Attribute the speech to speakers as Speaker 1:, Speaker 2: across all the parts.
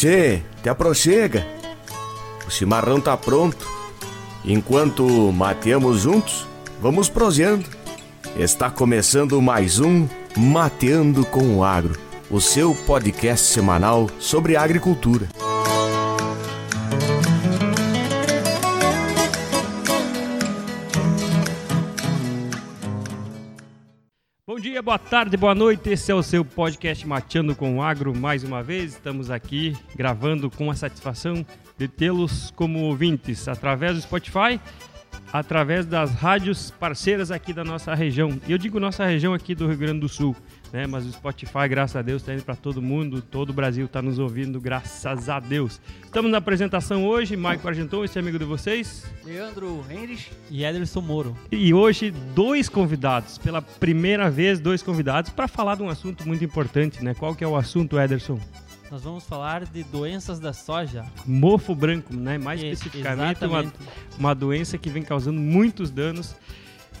Speaker 1: Tchê, te aproxega. O chimarrão tá pronto. Enquanto mateamos juntos, vamos proseando. Está começando mais um Mateando com o Agro, o seu podcast semanal sobre agricultura.
Speaker 2: Dia, boa tarde, boa noite. Esse é o seu podcast Mateando com o Agro. Mais uma vez, estamos aqui gravando com a satisfação de tê-los como ouvintes através do Spotify através das rádios parceiras aqui da nossa região. Eu digo nossa região aqui do Rio Grande do Sul, né? Mas o Spotify, graças a Deus, está indo para todo mundo, todo o Brasil está nos ouvindo, graças a Deus. Estamos na apresentação hoje, Maico Argenton, esse amigo de vocês.
Speaker 3: Leandro Henrich e Ederson Moro.
Speaker 2: E hoje, dois convidados, pela primeira vez, dois convidados, para falar de um assunto muito importante, né? Qual que é o assunto, Ederson?
Speaker 3: Nós vamos falar de doenças da soja.
Speaker 2: Mofo branco, né? Mais especificamente uma, uma doença que vem causando muitos danos.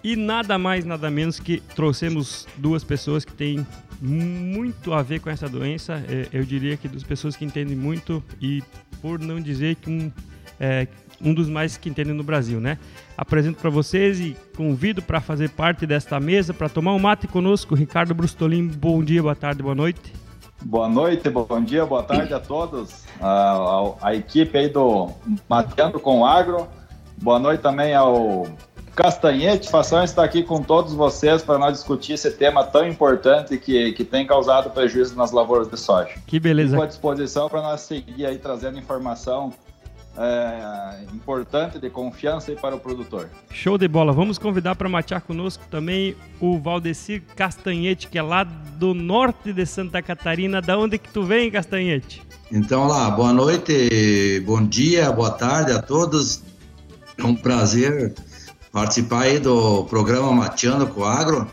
Speaker 2: E nada mais, nada menos que trouxemos duas pessoas que têm muito a ver com essa doença. É, eu diria que duas pessoas que entendem muito e, por não dizer que um, é, um dos mais que entendem no Brasil, né? Apresento para vocês e convido para fazer parte desta mesa, para tomar um mate conosco, Ricardo Brustolin. Bom dia, boa tarde, boa noite.
Speaker 4: Boa noite, bom dia, boa tarde a todos. A, a, a equipe aí do Mateando com Agro. Boa noite também ao Castanhete. Fação está aqui com todos vocês para nós discutir esse tema tão importante que, que tem causado prejuízo nas lavouras de soja.
Speaker 2: Que beleza.
Speaker 4: Estou à disposição para nós seguir aí trazendo informação é, importante de confiança para o produtor.
Speaker 2: Show de bola. Vamos convidar para matear conosco também o Valdecir Castanhete, que é lá do norte de Santa Catarina. Da onde que tu vem, Castanhete?
Speaker 5: Então, lá, boa noite, bom dia, boa tarde a todos. É um prazer participar aí do programa Mateando com o Agro.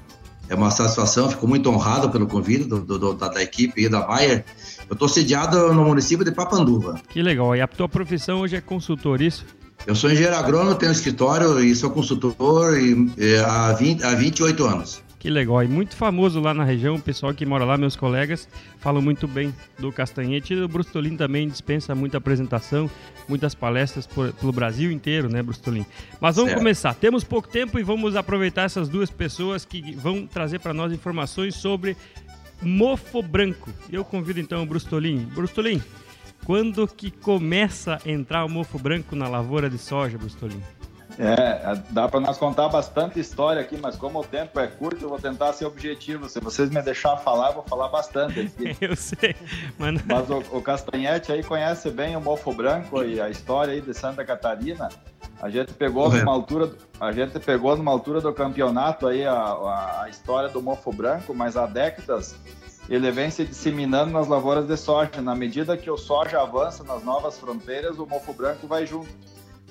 Speaker 5: É uma satisfação, fico muito honrado pelo convite do, do, da, da equipe aí da Bayer eu estou sediado no município de Papanduva.
Speaker 2: Que legal. E a tua profissão hoje é consultor, isso?
Speaker 5: Eu sou engenheiro agrônomo, tenho um escritório e sou consultor e, e, há, 20, há 28 anos.
Speaker 2: Que legal. E muito famoso lá na região, o pessoal que mora lá, meus colegas, falam muito bem do Castanhete. E o Brustolin também dispensa muita apresentação, muitas palestras por, pelo Brasil inteiro, né, Brustolin? Mas vamos certo. começar. Temos pouco tempo e vamos aproveitar essas duas pessoas que vão trazer para nós informações sobre Mofo Branco. Eu convido então o Brustolin. Brustolin, quando que começa a entrar o mofo branco na lavoura de soja, Brustolin?
Speaker 4: É, dá para nós contar bastante história aqui, mas como o tempo é curto, eu vou tentar ser objetivo. Se vocês me deixar falar, eu vou falar bastante
Speaker 2: aqui. eu sei,
Speaker 4: mano. Mas o, o Castanhete aí conhece bem o mofo branco e a história aí de Santa Catarina. A gente pegou numa altura, a gente pegou numa altura do campeonato aí a, a, a história do mofo branco, mas há décadas ele vem se disseminando nas lavouras de soja. Na medida que o soja avança nas novas fronteiras, o mofo branco vai junto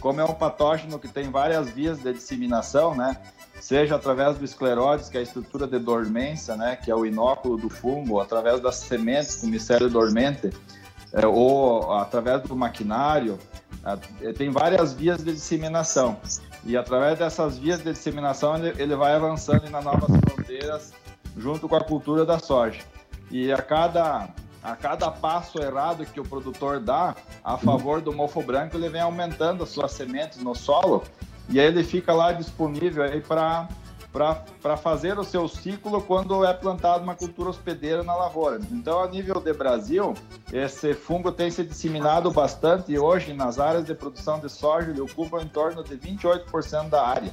Speaker 4: como é um patógeno que tem várias vias de disseminação, né? Seja através do escleróides, que é a estrutura de dormência, né? Que é o inóculo do fungo, através das sementes com micélio dormente, é, ou através do maquinário, é, tem várias vias de disseminação. E através dessas vias de disseminação, ele, ele vai avançando nas novas fronteiras junto com a cultura da soja. E a cada a cada passo errado que o produtor dá a favor do mofo branco, ele vem aumentando as suas sementes no solo e aí ele fica lá disponível aí para para fazer o seu ciclo quando é plantado uma cultura hospedeira na lavoura. Então, a nível de Brasil, esse fungo tem se disseminado bastante e hoje nas áreas de produção de soja ele ocupa em torno de 28% da área,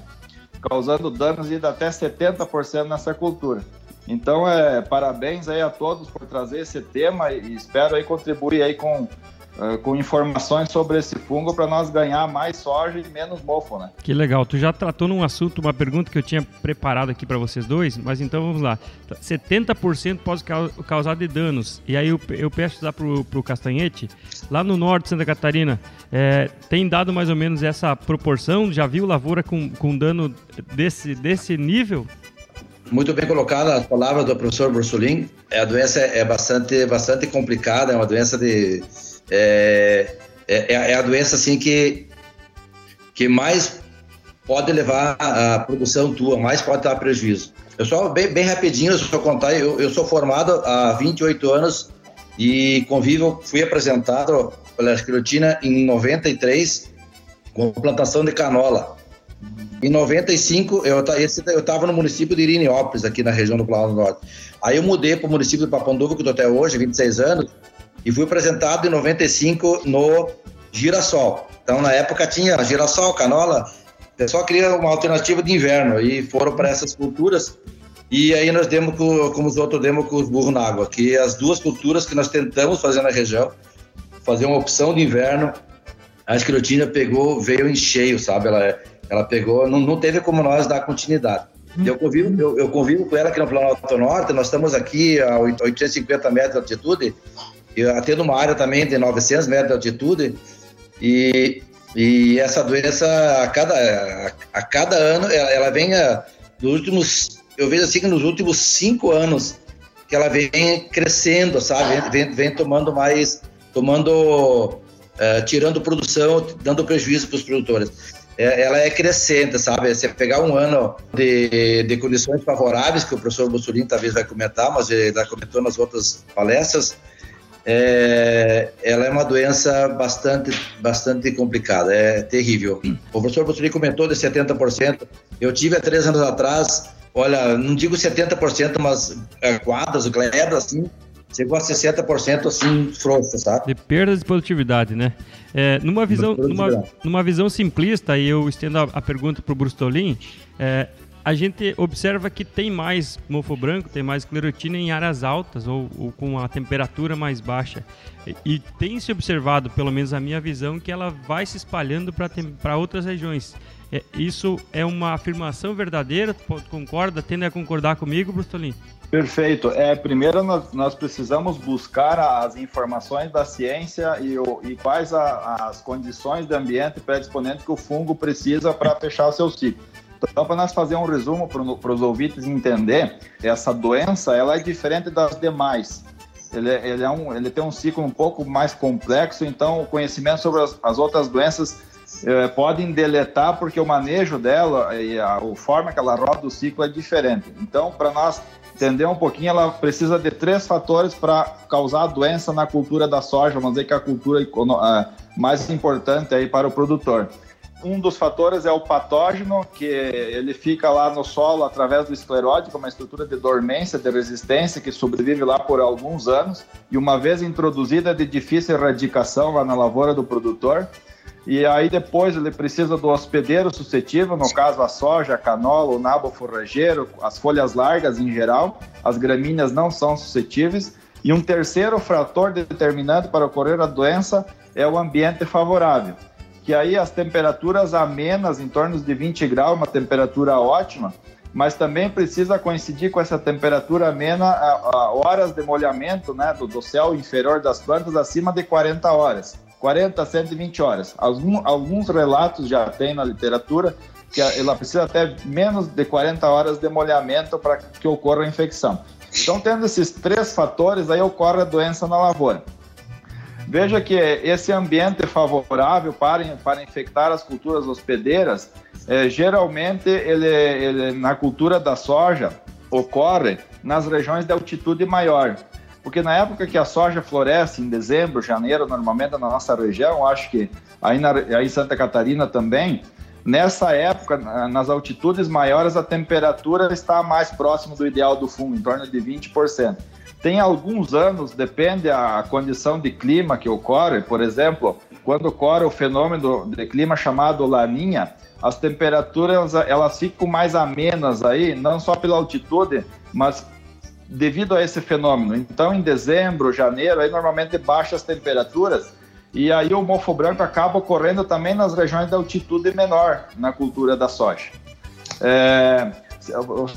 Speaker 4: causando danos de até 70% nessa cultura. Então, é, parabéns aí a todos por trazer esse tema e espero aí contribuir aí com, uh, com informações sobre esse fungo para nós ganhar mais soja e menos mofo, né?
Speaker 2: Que legal. Tu já tratou num assunto, uma pergunta que eu tinha preparado aqui para vocês dois, mas então vamos lá. 70% pode causar de danos. E aí eu, eu peço lá pro, pro Castanhete, lá no norte de Santa Catarina, é, tem dado mais ou menos essa proporção? Já viu lavoura com, com dano desse, desse nível?
Speaker 5: Muito bem colocada as palavras do professor Brussolin. É, a doença é bastante, bastante complicada, é uma doença de. É, é, é a doença assim que, que mais pode levar a produção tua, mais pode dar prejuízo. Eu só, bem, bem rapidinho, só contar, eu, eu sou formado há 28 anos e convivo, fui apresentado pela esclerotina em 93 com plantação de canola. Em 95, eu estava no município de Irineópolis, aqui na região do Planalto Norte. Aí eu mudei para o município de Papanduva, que estou até hoje, 26 anos, e fui apresentado em 95 no Girassol. Então, na época tinha girassol, canola, o pessoal queria uma alternativa de inverno e foram para essas culturas. E aí nós demos, com, como os outros, demos com os burros na água, que as duas culturas que nós tentamos fazer na região, fazer uma opção de inverno, a escrotina pegou, veio em cheio, sabe? Ela, ela pegou, não, não teve como nós dar continuidade. Eu convivo, eu, eu, convivo com ela aqui no Planalto Norte, nós estamos aqui a 850 metros de altitude, e atendo uma área também de 900 metros de altitude, e, e essa doença, a cada, a, a cada ano, ela, ela vem, a, nos últimos, eu vejo assim que nos últimos cinco anos, que ela vem crescendo, sabe? Vem, vem tomando mais, tomando, uh, tirando produção, dando prejuízo para os produtores. É, ela é crescente, sabe? Você pegar um ano de, de condições favoráveis, que o professor Bussolini talvez vai comentar, mas ele já comentou nas outras palestras, é, ela é uma doença bastante, bastante complicada, é terrível. O professor Bussolini comentou de 70%. Eu tive há três anos atrás, olha, não digo 70%, mas é, quadras, glebas, assim, chegou a 60% assim, frouxa, sabe?
Speaker 2: De perda de produtividade, né? É, numa, visão, numa, numa visão simplista, e eu estendo a, a pergunta para o Brustolin, é, a gente observa que tem mais mofo branco, tem mais esclerotina em áreas altas ou, ou com a temperatura mais baixa. E, e, tem se observado, pelo menos a minha visão, que ela vai se espalhando para outras regiões. É, isso é uma afirmação verdadeira? Concorda? Tende a concordar comigo, Brustolin?
Speaker 4: Perfeito. É, primeiro, nós, nós precisamos buscar as informações da ciência e, o, e quais a, as condições de ambiente predisponente que o fungo precisa para fechar o seu ciclo. Então, para nós fazer um resumo para os ouvintes entender, essa doença ela é diferente das demais. Ele, é, ele, é um, ele tem um ciclo um pouco mais complexo, então o conhecimento sobre as, as outras doenças é, podem deletar porque o manejo dela e a, a forma que ela roda o ciclo é diferente. Então, para nós entender um pouquinho, ela precisa de três fatores para causar doença na cultura da soja, vamos dizer que é a cultura é, mais importante aí para o produtor. Um dos fatores é o patógeno, que ele fica lá no solo através do esclerótico, uma estrutura de dormência, de resistência, que sobrevive lá por alguns anos, e uma vez introduzida é de difícil erradicação lá na lavoura do produtor. E aí depois ele precisa do hospedeiro suscetível, no caso a soja, a canola, o nabo forrageiro, as folhas largas em geral, as gramíneas não são suscetíveis. E um terceiro fator determinante para ocorrer a doença é o ambiente favorável, que aí as temperaturas amenas, em torno de 20 graus, uma temperatura ótima, mas também precisa coincidir com essa temperatura amena a, a horas de molhamento né, do, do céu inferior das plantas acima de 40 horas. 40 a 120 horas. Algum, alguns relatos já tem na literatura que ela precisa até menos de 40 horas de molhamento para que ocorra a infecção. Então, tendo esses três fatores, aí ocorre a doença na lavoura. Veja que esse ambiente favorável para, para infectar as culturas hospedeiras, é, geralmente ele, ele, na cultura da soja ocorre nas regiões de altitude maior. Porque na época que a soja floresce, em dezembro, janeiro, normalmente na nossa região, acho que aí, na, aí em Santa Catarina também, nessa época, nas altitudes maiores, a temperatura está mais próximo do ideal do fungo, em torno de 20%. Tem alguns anos, depende a condição de clima que ocorre, por exemplo, quando ocorre o fenômeno de clima chamado laninha, as temperaturas elas ficam mais amenas aí, não só pela altitude, mas devido a esse fenômeno. Então, em dezembro, janeiro, aí normalmente baixas temperaturas e aí o mofo branco acaba ocorrendo também nas regiões de altitude menor na cultura da soja. É,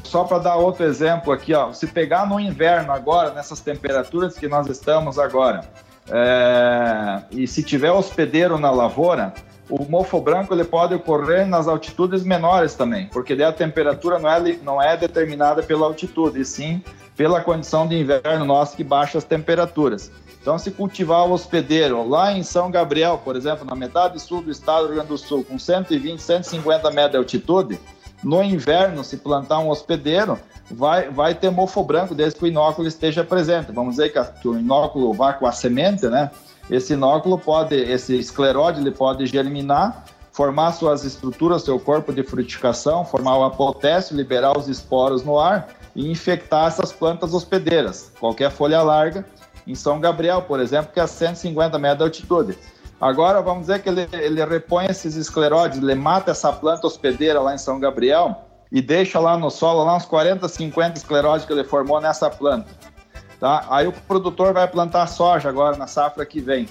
Speaker 4: só para dar outro exemplo aqui, ó, se pegar no inverno agora, nessas temperaturas que nós estamos agora, é, e se tiver hospedeiro na lavoura, o mofo branco ele pode ocorrer nas altitudes menores também, porque daí a temperatura não é, não é determinada pela altitude, e sim pela condição de inverno nosso que baixa as temperaturas. Então, se cultivar o hospedeiro lá em São Gabriel, por exemplo, na metade sul do estado do Rio Grande do Sul, com 120, 150 metros de altitude, No inverno, se plantar um hospedeiro, vai, vai ter mofo branco desde que o inóculo esteja presente. Vamos dizer que, a, que o inóculo vá com a semente, né? Esse inóculo pode, esse escleróide, ele pode germinar, formar suas estruturas, seu corpo de frutificação, formar o apotécio, liberar os esporos no ar e infectar essas plantas hospedeiras, qualquer folha larga, em São Gabriel, por exemplo, que é a 150 metros de altitude. Agora, vamos dizer que ele, ele repõe esses escleróides, ele mata essa planta hospedeira lá em São Gabriel e deixa lá no solo lá uns 40, 50 escleróides que ele formou nessa planta. Tá? Aí o produtor vai plantar soja agora na safra que vem.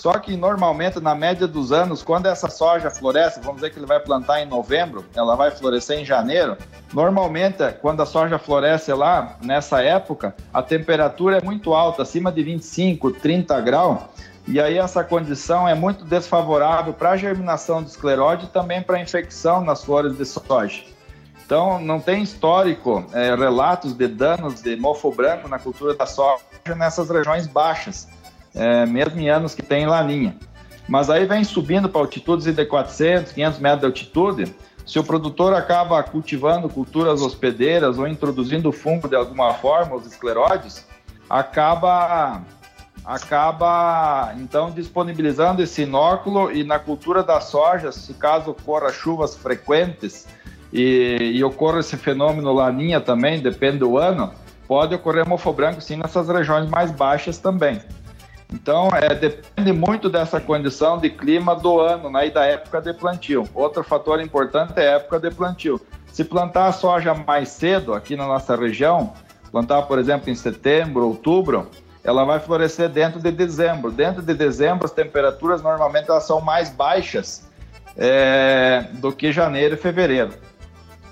Speaker 4: Só que normalmente, na média dos anos, quando essa soja floresce, vamos dizer que ele vai plantar em novembro, ela vai florescer em janeiro. Normalmente, quando a soja floresce lá, nessa época, a temperatura é muito alta, acima de 25, 30 graus. E aí essa condição é muito desfavorável para a germinação do escleróide e também para a infecção nas flores de soja. Então, não tem histórico, é, relatos de danos de mofo branco na cultura da soja nessas regiões baixas é, mesmo em anos que tem laninha. Mas aí vem subindo para altitudes de 400, 500 metros de altitude, se o produtor acaba cultivando culturas hospedeiras ou introduzindo fungo de alguma forma, os escleróides, acaba acaba então disponibilizando esse inóculo e na cultura da soja, se caso ocorra chuvas frequentes e, e ocorra esse fenômeno laninha também, depende do ano, pode ocorrer mofo branco sim nessas regiões mais baixas também. Então, é, depende muito dessa condição de clima do ano né, e da época de plantio. Outro fator importante é a época de plantio. Se plantar a soja mais cedo aqui na nossa região, plantar, por exemplo, em setembro, outubro, ela vai florescer dentro de dezembro. Dentro de dezembro, as temperaturas normalmente elas são mais baixas é, do que janeiro e fevereiro.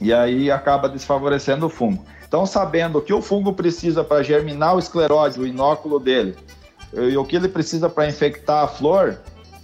Speaker 4: E aí acaba desfavorecendo o fungo. Então, sabendo que o fungo precisa para germinar o escleróide, o inóculo dele, e o que ele precisa para infectar a flor,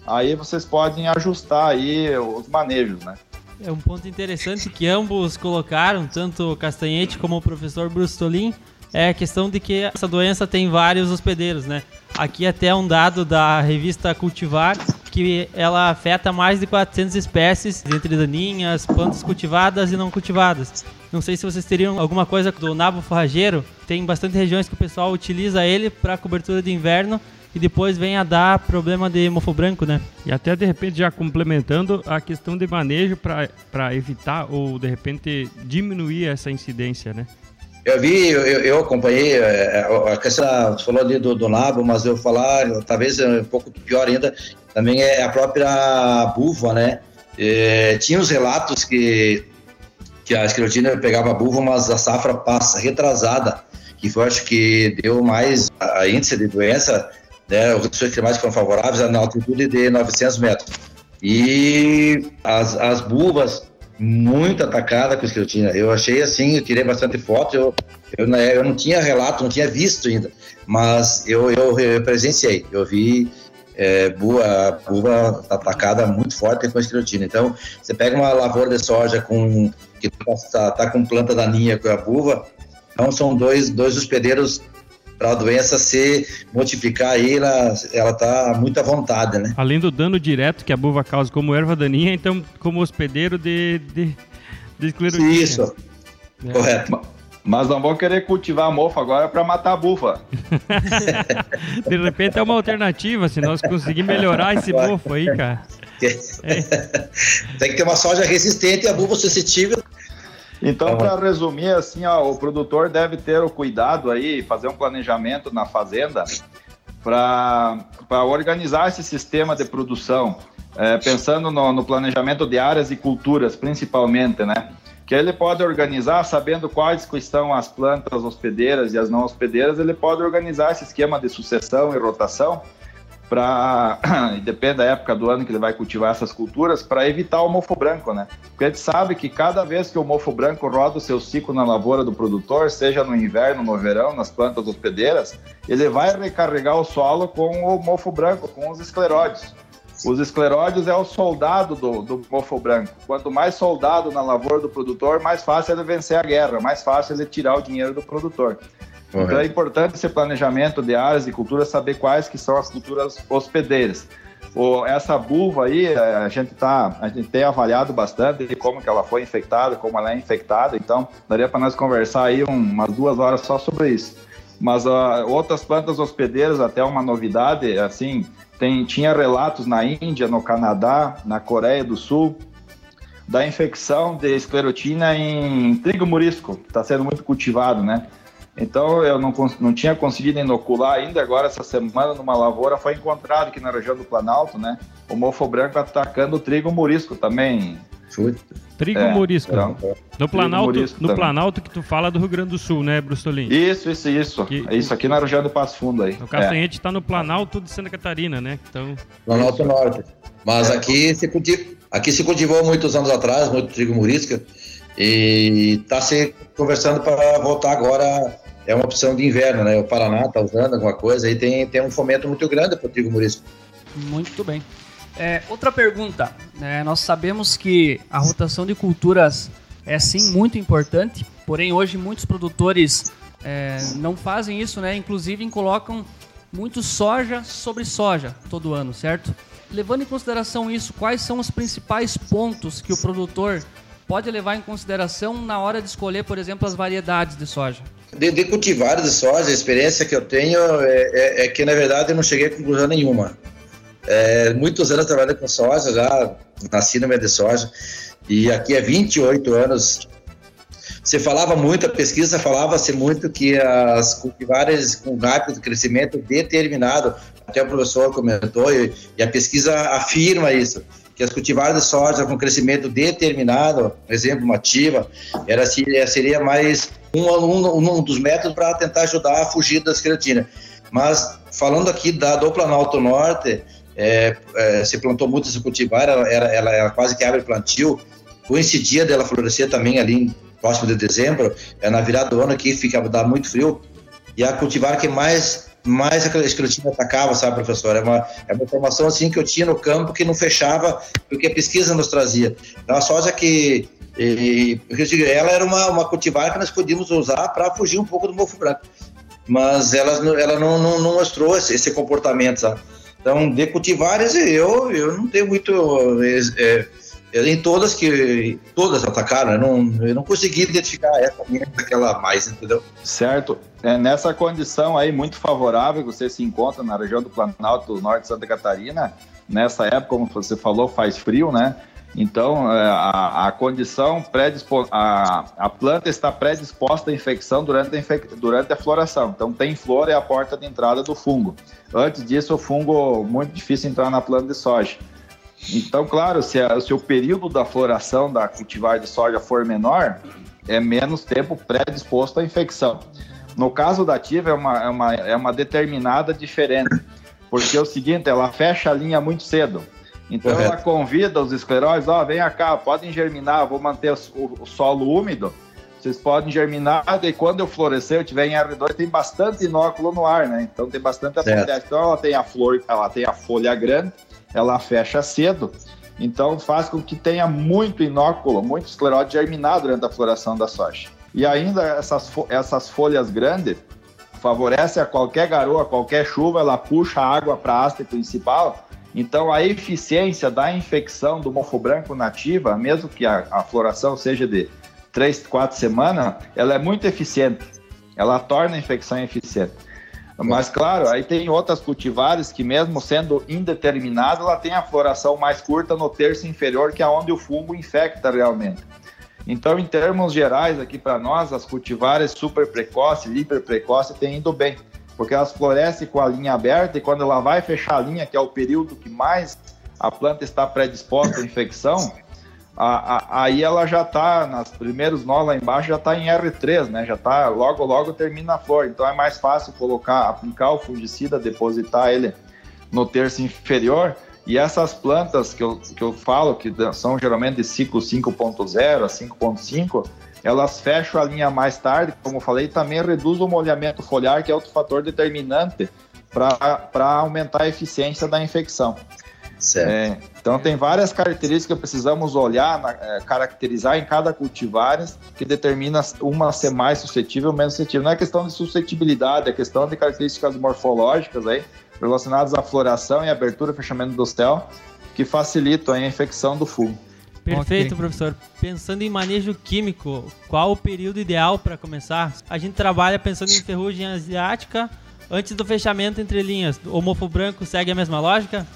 Speaker 4: aí vocês podem ajustar aí os manejos, né?
Speaker 3: É um ponto interessante que ambos colocaram, tanto o Castanhete como o professor Brustolin, é a questão de que essa doença tem vários hospedeiros, né? Aqui até um dado da revista Cultivar que ela afeta mais de 400 espécies, entre daninhas, plantas cultivadas e não cultivadas. Não sei se vocês teriam alguma coisa do nabo forrageiro. Tem bastante regiões que o pessoal utiliza ele para cobertura de inverno e depois vem a dar problema de mofo branco, né?
Speaker 2: E até de repente já complementando a questão de manejo para evitar ou de repente diminuir essa incidência, né?
Speaker 5: Eu vi, eu, eu acompanhei é, é, a questão, falou ali do, do nabo, mas eu falar, talvez é um pouco pior ainda, também é a própria buva, né? É, tinha os relatos que, que a esclerotina pegava a buva, mas a safra passa retrasada, que foi, acho que deu mais a índice de doença, né? Os condições climáticas foram favoráveis na altitude de 900 metros. E as, as buvas muito atacada com esclerotina. Eu achei assim, eu tirei bastante foto, eu, eu, né, eu não tinha relato, não tinha visto ainda, mas eu, eu, eu presenciei, eu vi é, buva atacada muito forte com esclerotina. Então, você pega uma lavoura de soja com que está tá com planta daninha com a buva, então são dois, dois hospedeiros para a doença se multiplicar aí, ela, ela tá muito à vontade, né?
Speaker 2: Além do dano direto que a buva causa como erva daninha, então como hospedeiro de, de, de esclerotina.
Speaker 5: Isso, é. correto.
Speaker 4: Mas não vão querer cultivar mofo agora para matar a bufa.
Speaker 2: de repente é uma alternativa, se nós conseguirmos melhorar esse mofo aí, cara.
Speaker 5: É. Tem que ter uma soja resistente e a bufa suscetível
Speaker 4: então, para resumir, assim, ó, o produtor deve ter o cuidado aí, fazer um planejamento na fazenda para organizar esse sistema de produção, é, pensando no, no, planejamento de áreas e culturas, principalmente, né? Que ele pode organizar, sabendo quais são as plantas hospedeiras e as não hospedeiras, ele pode organizar esse esquema de sucessão e rotação para depende da época do ano que ele vai cultivar essas culturas para evitar o mofo branco, né? Porque a gente sabe que cada vez que o mofo branco roda o seu ciclo na lavoura do produtor, seja no inverno, no verão, nas plantas hospedeiras, ele vai recarregar o solo com o mofo branco, com os escleróides. Os escleróides é o soldado do, do mofo branco. Quanto mais soldado na lavoura do produtor, mais fácil ele vencer a guerra, mais fácil ele tirar o dinheiro do produtor. Correto. Então é importante esse planejamento de áreas de cultura, saber quais que são as culturas hospedeiras. O, essa buva aí, é, a gente tá, a gente tem avaliado bastante de como que ela foi infectada, como ela é infectada, então daria para nós conversar aí umas duas horas só sobre isso. Mas uh, outras plantas hospedeiras, até uma novidade, assim, tem, tinha relatos na Índia, no Canadá, na Coreia do Sul, da infecção de esclerotina em trigo murisco, que está sendo muito cultivado, né? Então eu não, não tinha conseguido inocular ainda, agora essa semana numa lavoura foi encontrado aqui na região do Planalto, né? O mofo branco atacando o trigo murisco também.
Speaker 2: Trigo é, murisco. Então, no Planalto, murisco no Planalto que tu fala do Rio Grande do Sul, né, Brustolin?
Speaker 4: Isso, isso, isso. Que, isso aqui na região do Passo Fundo aí.
Speaker 2: O Castanhete está é. no Planalto de Santa Catarina, né? Então...
Speaker 5: Planalto isso. Norte. Mas é. aqui, se cultiva, aqui se cultivou muitos anos atrás, muito trigo murisco, e está se conversando para voltar agora é uma opção de inverno, né? O Paraná está usando alguma coisa e tem, tem um fomento muito grande para o trigo murisco.
Speaker 6: Muito bem. É, outra pergunta. É, nós sabemos que a rotação de culturas é sim muito importante, porém hoje muitos produtores é, não fazem isso, né? Inclusive colocam muito soja sobre soja todo ano, certo? Levando em consideração isso, quais são os principais pontos que o produtor pode levar em consideração na hora de escolher, por exemplo, as variedades de soja?
Speaker 5: De, de cultivar de soja, a experiência que eu tenho é, é, é, que, na verdade, eu não cheguei a conclusão nenhuma. É, muitos anos trabalhando com soja, já nasci no meio de soja, e aqui há 28 anos. Você falava muito, a pesquisa falava-se muito que as cultivares com rápido crescimento determinado, até o professor comentou, e, e a pesquisa afirma isso, que as cultivares de soja com crescimento determinado, por exemplo, uma ativa, era, seria mais um, um, um dos métodos para tentar ajudar a fugir da esclerotina. Mas falando aqui da, do Planalto Norte, é, é, se plantou muito essa cultivar, ela, ela, ela, ela, quase que abre plantio, coincidia dela florescer também ali próximo de dezembro, é na virada do ano aqui fica dá muito frio, e a cultivar que mais mais aquela esclerotina atacava, sabe, professor? É uma, é uma informação assim que eu tinha no campo que não fechava o que a pesquisa nos trazia. Então, a soja que e, ela era uma, uma cultivar que nós podíamos usar para fugir um pouco do mofo branco. Mas ela, ela não, não, não mostrou esse, esse, comportamento, sabe? Então, de cultivares, eu, eu não tenho muito. É, em todas que. Todas atacaram, eu não, eu não consegui identificar essa minha aquela mais, entendeu?
Speaker 4: Certo. É, nessa condição aí muito favorável que você se encontra na região do Planalto Norte de Santa Catarina, nessa época, como você falou, faz frio, né? Então, é, a, a condição predispo a, a planta está predisposta à infecção durante a, infec durante a floração. Então, tem flor é a porta de entrada do fungo. Antes disso, o fungo muito difícil entrar na planta de soja. Então, claro, se, a, se o período da floração da cultivar de soja for menor, é menos tempo predisposto à infecção. No caso da ativa, é uma, é uma, é uma determinada diferente, porque é o seguinte, ela fecha a linha muito cedo. Então Correto. ela convida os escleróis, ó, oh, vem cá, podem germinar, vou manter o, o, solo úmido, vocês podem germinar, e quando eu florescer, eu tiver em R2, tem bastante inóculo no ar, né? Então tem bastante atividade. Então ela tem a flor, ela tem a folha grande, ela fecha cedo, então faz com que tenha muito inóculo, muito escleróide germinar durante a floração da soja. E ainda essas, essas folhas grandes favorece a qualquer garoa, qualquer chuva, ela puxa a água para a haste principal então, a eficiência da infecção do mofo branco nativa, mesmo que a, a floração seja de 3, 4 semanas, ela é muito eficiente. Ela torna a infecção eficiente. Mas, claro, aí tem outras cultivares que, mesmo sendo indeterminada, ela tem a floração mais curta no terço inferior, que é onde o fungo infecta realmente. Então, em termos gerais, aqui para nós, as cultivares super precoce, hiper precoce, têm ido bem porque elas florescem com a linha aberta e quando ela vai fechar a linha, que é o período que mais a planta está predisposta à infecção, a, a, aí ela já está, nos primeiros nós lá embaixo, já está em R3, né? Já está, logo, logo termina a flor. Então é mais fácil colocar, aplicar o fungicida, depositar ele no terço inferior. E essas plantas que eu, que eu falo, que são geralmente de ciclo 5.0 a 5.5, elas fecham a linha mais tarde, como eu falei, também reduz o molhamento foliar, que é outro fator determinante para aumentar a eficiência da infecção. É, então tem várias características que precisamos olhar, na, é, caracterizar em cada cultivar que determina uma ser mais suscetível ou menos suscetível. Não é questão de suscetibilidade, é questão de características morfológicas aí, relacionados à floração e abertura e fechamento do céu, que facilitam a infecção do fungo.
Speaker 3: Perfeito, okay. professor. Pensando em manejo químico, qual o período ideal para começar? A gente trabalha pensando em ferrugem asiática antes do fechamento entre linhas. O mofo branco segue a mesma lógica?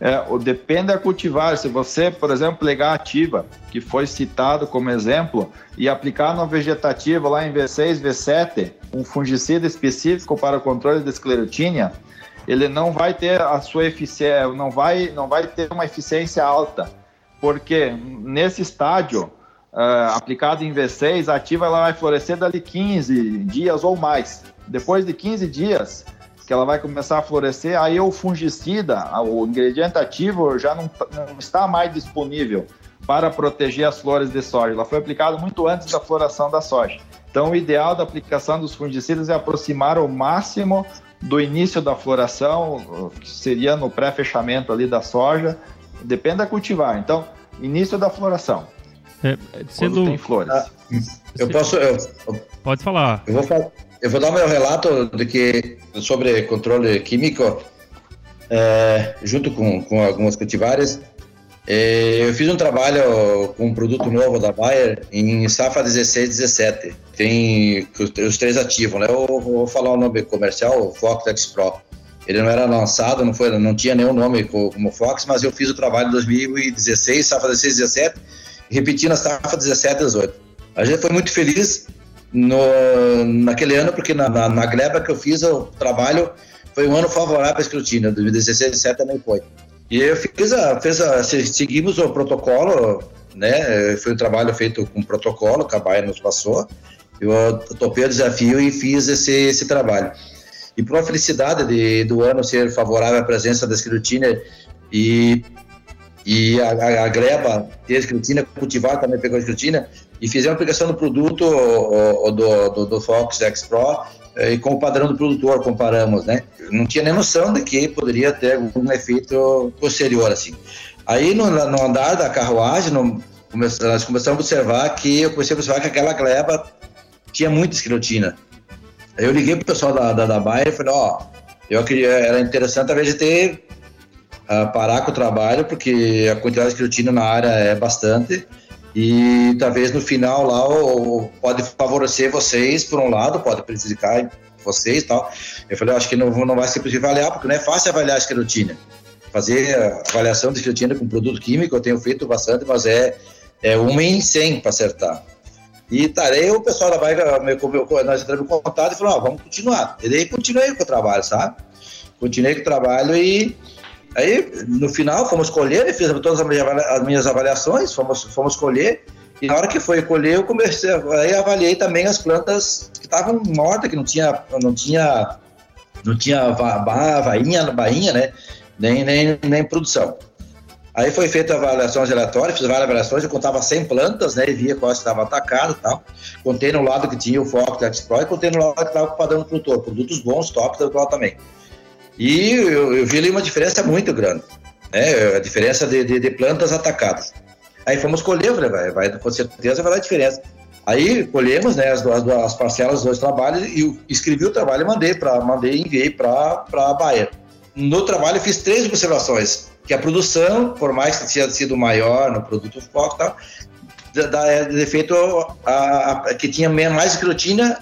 Speaker 4: É, depende da cultivar. Se você, por exemplo, pegar ativa, que foi citado como exemplo, e aplicar no vegetativo lá em V6, V7, um fungicida específico para o controle da esclerotínia, ele não vai ter a sua eficiência, não vai, não vai ter uma eficiência alta porque nesse estádio, uh, aplicado em V6, a ativa ela vai florescer dali 15 dias ou mais. Depois de 15 dias, que ela vai começar a florescer, aí o fungicida, o ingrediente ativo já não, não está mais disponível para proteger as flores de soja. Ela foi aplicada muito antes da floração da soja. Então, o ideal da aplicação dos fungicidas é aproximar o máximo do início da floração, que seria no pré-fechamento ali da soja, Depende da cultivar. Então, início da floração.
Speaker 2: É, sendo...
Speaker 4: tem flores. Ah,
Speaker 5: eu posso. Eu,
Speaker 2: Pode falar.
Speaker 5: Eu vou, eu vou dar meu relato de que, sobre controle químico, é, junto com, com algumas cultivares. É, eu fiz um trabalho com um produto novo da Bayer em safra 16 17. Tem os, três ativos, né? Eu vou falar o nome comercial, o Fox Pro. Ele não era lançado, não, foi, não tinha nenhum nome como Fox, mas eu fiz o trabalho em 2016, safra 16, 17, repetindo a safra 17, 18. A gente foi muito feliz no, naquele ano, porque na, na, na, gleba que eu fiz o trabalho foi um ano favorável para a escrutina, 2016, 17 também foi. E eu fiz a, fiz a, seguimos o protocolo, né? Foi um trabalho feito com protocolo, que a Baia nos passou. Eu topei o desafio e fiz esse, esse trabalho. E por uma felicidade de, do ano ser favorável à presença da escrutina e, e a, a, a gleba ter escrutina, cultivar também pegou a escrutina, e fizemos a aplicação do produto do, do, do, Fox X Pro eh, e com o padrão do produtor comparamos, né? Não tinha nem noção de que poderia ter algum efeito posterior, assim. Aí no, no andar da carruagem, no, nós começamos a observar que eu comecei a observar que aquela gleba tinha muita esclerotina. Aí eu liguei pro pessoal da, da, da Bayer e falei, ó, eu queria, era interessante a vez de ter uh, parar com o trabalho, porque a quantidade de escrutina na área é bastante. E talvez no final lá o, pode favorecer vocês por um lado, pode prejudicar vocês tal. Eu falei, acho que não, não vai ser possível avaliar, porque não é fácil avaliar a esclerotina. Fazer avaliação de esclerotina com produto químico eu tenho feito bastante, mas é, é uma em 100 para acertar. E tarei, o pessoal da bike, nós entramos em contato e falou, ó, vamos continuar. E daí continuei com o trabalho, sabe? Continuei com o trabalho e aí, no final, fomos colher, fiz todas as minhas avaliações, fomos, fomos colher, e na hora que foi colher, eu comecei, aí avaliei também as plantas que estavam mortas, que não tinha, não tinha, não tinha bainha, bainha, né? Nem, nem, nem produção. Aí foi feita avaliações aleatórias, fiz várias avaliações, eu contava 100 plantas, né, e via qual estava atacado e tal. Contei no lado que tinha o foco da e contei no lado que estava o padrão do produtor, produtos bons, top, tal também. E eu, eu, vi ali uma diferença muito grande, né, a diferença de, de, de plantas atacadas. Aí fomos colher, falei, vai, vai, com certeza vai dar diferença. Aí colhemos né, as, duas, as parcelas dos dois trabalhos e escrevi o trabalho e mandei para mandei enviei para a Bayer. No trabalho fiz três observações que a produção, por mais que tenha sido maior no produto foco tal, dá é, defeito a, a, que tinha mais escrotina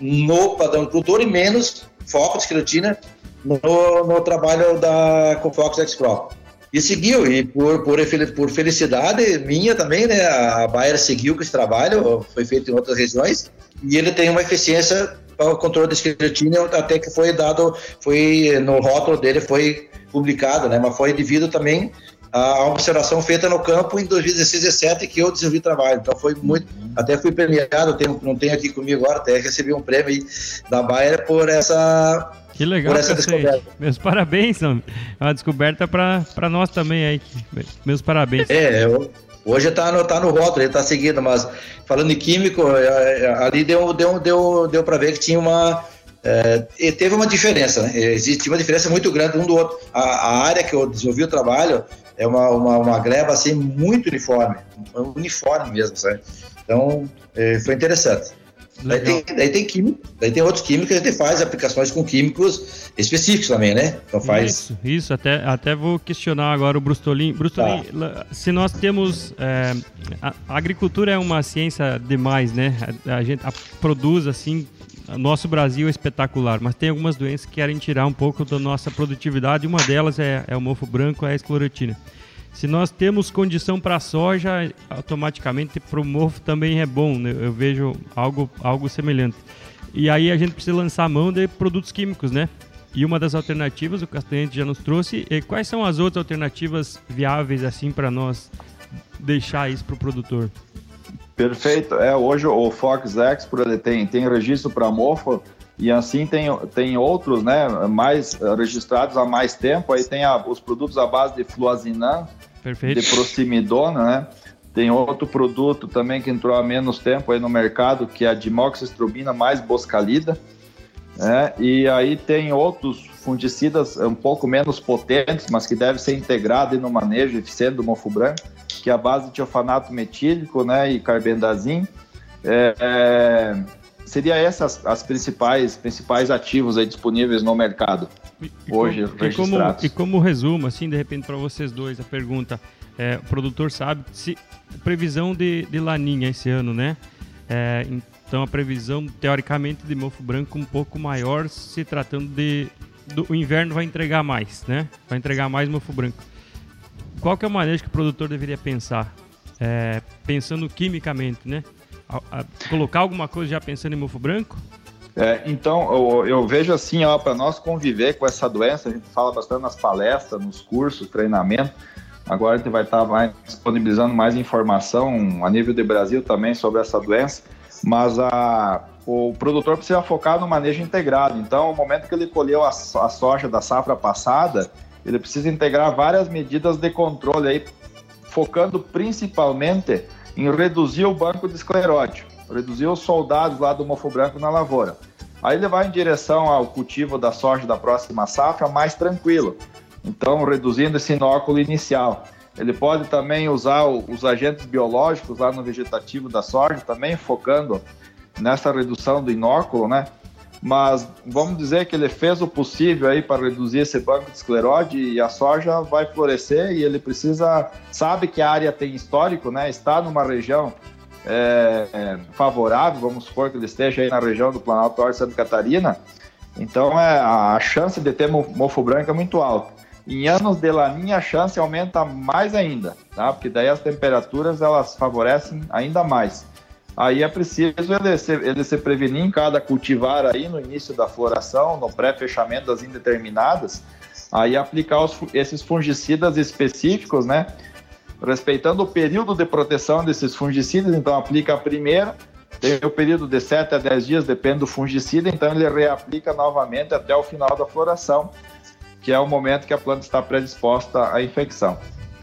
Speaker 5: no padrão produtor e menos foco de escrotina no, no trabalho da com Fox X Pro. E seguiu, e por, por, por felicidade minha também, né, a Bayer seguiu com esse trabalho, foi feito em outras regiões, e ele tem uma eficiência para o controle da esclerotina, até que foi dado, foi no rótulo dele, foi publicado, né? Mas foi devido também à observação feita no campo em 2016 2017 que eu desenvolvi trabalho. Então foi muito, até fui premiado, tenho, não tenho aqui comigo agora, até recebi um prêmio da Bayer por essa
Speaker 2: que legal, por essa descoberta. Meus parabéns, é uma descoberta para nós também aí. Meus parabéns.
Speaker 5: É, eu, hoje está no, tá no rótulo, ele está seguindo, mas falando em químico, é, é, ali deu, deu, deu, deu para ver que tinha uma é, teve uma diferença, né? Existe uma diferença muito grande um do outro. A, a área que eu desenvolvi o trabalho é uma, uma, uma gleba assim muito uniforme, uniforme mesmo, sabe? Então é, foi interessante. Daí tem, daí tem químico, daí tem outros químicos que a gente faz aplicações com químicos específicos também, né?
Speaker 2: Então faz. Isso, isso. Até, até vou questionar agora o Brustolin. Brustolin, tá. se nós temos. É, a, a, agricultura é uma ciência demais, né? A, a gente a, produz assim. Nosso Brasil é espetacular, mas tem algumas doenças que querem tirar um pouco da nossa produtividade. Uma delas é, é o mofo branco, é a esclerotina. Se nós temos condição para soja, automaticamente para o mofo também é bom. Né? Eu vejo algo, algo semelhante. E aí a gente precisa lançar mão de produtos químicos, né? E uma das alternativas, o Castanhete já nos trouxe. E quais são as outras alternativas viáveis assim para nós deixar isso para o produtor?
Speaker 4: Perfeito. É, hoje o Fox ele tem, tem registro para mofo e assim tem, tem outros, né, mais registrados há mais tempo. Aí tem a, os produtos à base de fluazinam, Perfeito. de proximidona, né? Tem outro produto também que entrou há menos tempo aí no mercado, que é a dimoxistrobina mais boscalida. Né? E aí tem outros fungicidas um pouco menos potentes, mas que devem ser integrados no manejo eficiente do mofo branco, que é a base de tiofanato metílico né, e carbendazim. É, é, seria essas as principais principais ativos aí disponíveis no mercado e, hoje
Speaker 2: e registrados. Como, e como resumo, assim, de repente para vocês dois a pergunta, é, o produtor sabe se previsão de, de laninha esse ano, né? É, então a previsão teoricamente de mofo branco um pouco maior, se tratando de do, o inverno vai entregar mais, né? Vai entregar mais mofo branco. Qual que é o manejo que o produtor deveria pensar? É, pensando quimicamente, né? a, a colocar alguma coisa já pensando em mofo branco?
Speaker 4: É, então, eu, eu, vejo assim, para nós conviver com essa doença, a gente fala bastante nas palestras, nos cursos, treinamento. Agora a gente vai estar tá disponibilizando mais informação a nível de Brasil também sobre essa doença, mas a, o produtor precisa focar no manejo integrado. Então, no momento que ele colheu a, a soja da safra passada, ele precisa integrar várias medidas de controle aí, focando principalmente em reduzir o banco de esclerótico, reduzir os soldados lá do mofo branco na lavoura. Aí ele vai em direção ao cultivo da soja da próxima safra mais tranquilo. Então, reduzindo esse inóculo inicial. Ele pode também usar os agentes biológicos lá no vegetativo da soja, também focando nessa redução do inóculo, né? Mas vamos dizer que ele fez o possível aí para reduzir esse banco de esclerose e a soja vai florescer e ele precisa, sabe que a área tem histórico, né? Está numa região é, é, favorável, vamos supor que ele esteja aí na região do Planalto Norte Santa Catarina, então é, a chance de ter mofo branco é muito alta. Em anos de laninha a chance aumenta mais ainda, tá? Porque daí as temperaturas elas favorecem ainda mais. Aí é preciso ele se, ele se prevenir em cada cultivar aí no início da floração, no pré-fechamento das indeterminadas, aí aplicar os, esses fungicidas específicos, né? Respeitando o período de proteção desses fungicidas, então aplica a primeira, tem o período de 7 a 10 dias, depende do fungicida, então ele reaplica novamente até o final da floração, que é o momento que a planta está predisposta à infecção.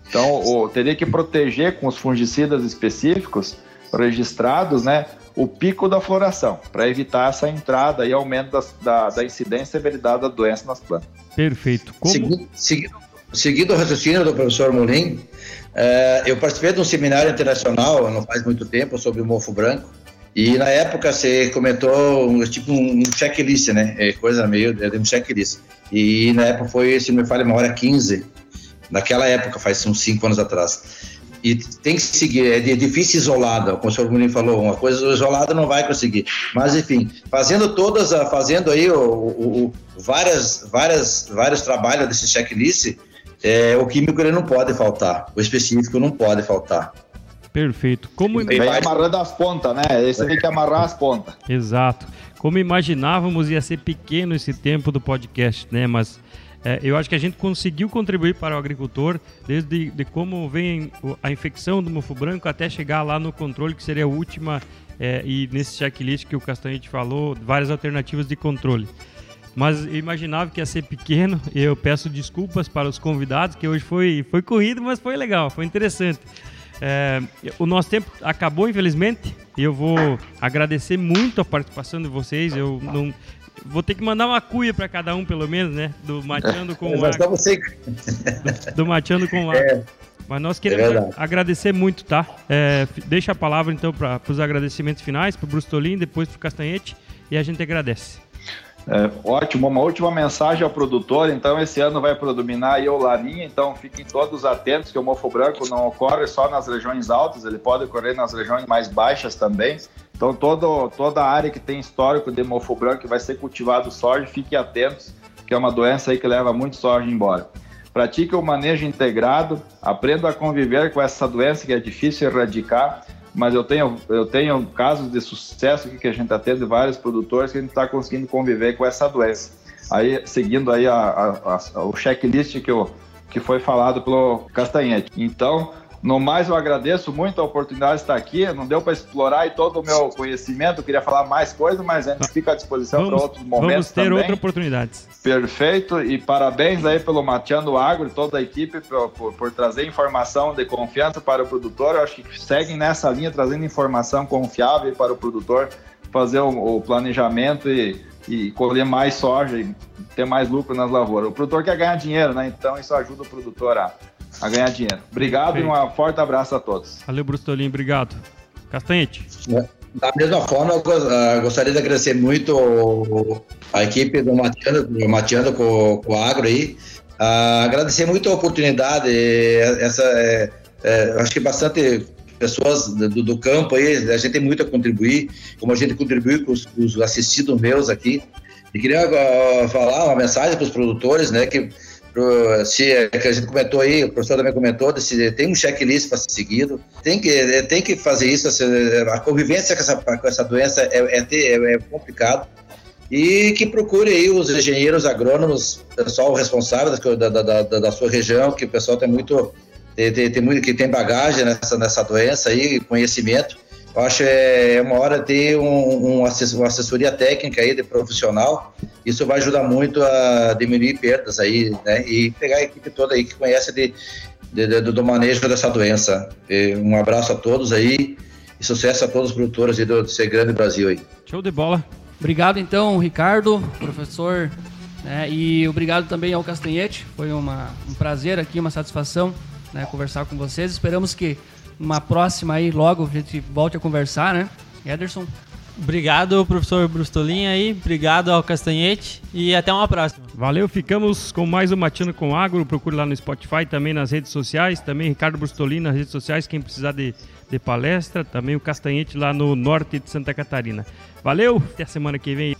Speaker 4: Então, o, teria que proteger com os fungicidas específicos registrados, né, o pico da floração, para evitar essa entrada e aumento da, da, da, incidência e severidade da doença nas plantas.
Speaker 2: Perfeito.
Speaker 5: Como... Seguindo, seguindo, seguindo o raciocínio do professor Molim, uh, eu participei de um seminário internacional não faz muito tempo sobre o mofo branco, e na época você comentou um, tipo um checklist, né? É coisa meio de um checklist. E na época foi, se não me falha, uma hora 15. Naquela época, faz uns 5 anos atrás e tem que seguir, é difícil isolada, como o senhor Mourinho falou, uma coisa isolada não vai conseguir. Mas enfim, fazendo todas, fazendo aí o, o, o várias, várias, vários trabalhos desse checklist, é, o químico ele não pode faltar, o específico não pode faltar.
Speaker 2: Perfeito. Como
Speaker 4: e vai amarrando as pontas, né? Esse tem que amarrar as pontas.
Speaker 2: Exato. Como imaginávamos ia ser pequeno esse tempo do podcast, né? Mas é, eu acho que a gente conseguiu contribuir para o agricultor, desde de como vem a infecção do mofo branco até chegar lá no controle, que seria a última, é, e nesse checklist que o Castanhete falou, várias alternativas de controle. Mas eu imaginava que ia ser pequeno, eu peço desculpas para os convidados, que hoje foi, foi corrido, mas foi legal, foi interessante. É, o nosso tempo acabou, infelizmente, e eu vou agradecer muito a participação de vocês. Eu não, Vou ter que mandar uma cuia para cada um, pelo menos, né? Do mateando com o ar. Do, do mateando com o. É. Mas nós queremos é agradecer muito, tá? É, deixa a palavra então para os agradecimentos finais, para o Brustolin, depois para o Castanhete, e a gente agradece.
Speaker 4: É, ótimo, uma última mensagem ao produtor. Então, esse ano vai predominar aí o Larinha, então fiquem todos atentos que o mofo branco não ocorre só nas regiões altas, ele pode ocorrer nas regiões mais baixas também. Então, todo, toda a área que tem histórico de mofo branco vai ser cultivado soja, fiquem atentos, que é uma doença aí que leva muito soja embora. Pratique o manejo integrado, aprenda a conviver com essa doença que é difícil erradicar mas eu tenho, eu tenho casos de sucesso que a gente está tendo de vários produtores que a gente está conseguindo conviver com essa doença. Aí, seguindo aí a, a, a, o checklist que, eu, que foi falado pelo Castanhete. Então, no mais, eu agradeço muito a oportunidade de estar aqui. Não deu para explorar todo o meu conhecimento, eu queria falar mais coisas, mas a gente fica à disposição para outros momentos.
Speaker 2: Vamos ter outras oportunidades.
Speaker 4: Perfeito, e parabéns aí pelo Mateando Agro e toda a equipe por, por, por, trazer informação de confiança para o produtor. Eu acho que seguem nessa linha, trazendo informação confiável para o produtor fazer o, o planejamento e, e colher mais soja e ter mais lucro nas lavouras. O produtor quer ganhar dinheiro, né? Então isso ajuda o produtor a a ganhar dinheiro. Obrigado Perfeito. e um forte abraço a todos.
Speaker 2: Valeu, Brustolin, obrigado. Castanhete.
Speaker 5: É, da mesma forma, eu ah, gostaria de agradecer muito a equipe do Mateando, Mateando com, com o Agro aí. Uh, agradecer muito a oportunidade, essa, é, é, acho que bastante pessoas do, do, campo aí, a gente tem muito a contribuir, como a gente contribuiu com os, com os assistidos meus aqui. E queria uh, falar uma mensagem para os produtores, né, que se é que a gente comentou aí, o professor também comentou, se tem um checklist para ser seguido, tem que, tem que fazer isso. A convivência com essa, com essa doença é, é, é, é complicado. E que procure aí os engenheiros agrônomos, pessoal responsável da, da, da, da sua região, que o pessoal tem muito, tem, tem, tem muito que tem bagagem nessa, nessa doença aí, conhecimento eu acho é, é uma hora ter um, um uma assessoria técnica aí de profissional. Isso vai ajudar muito a diminuir perdas aí, né? E pegar a equipe toda aí que conhece de, de, de do manejo dessa doença. E um abraço a todos aí e sucesso a todos os produtores aí do Ser Grande Brasil aí.
Speaker 2: Show de bola.
Speaker 6: Obrigado então, Ricardo, professor, né? e obrigado também ao Castanhete. Foi uma, um prazer aqui, uma satisfação né, conversar com vocês. Esperamos que uma próxima aí, logo a gente volte a conversar, né? Ederson.
Speaker 3: Obrigado, professor Brustolin aí. Obrigado ao Castanhete e até uma próxima.
Speaker 2: Valeu, ficamos com mais um Matino com Agro. Procure lá no Spotify, também nas redes sociais. Também Ricardo Brustolin nas redes sociais, quem precisar de, de palestra. Também o Castanhete lá no norte de Santa Catarina. Valeu, até a semana que vem.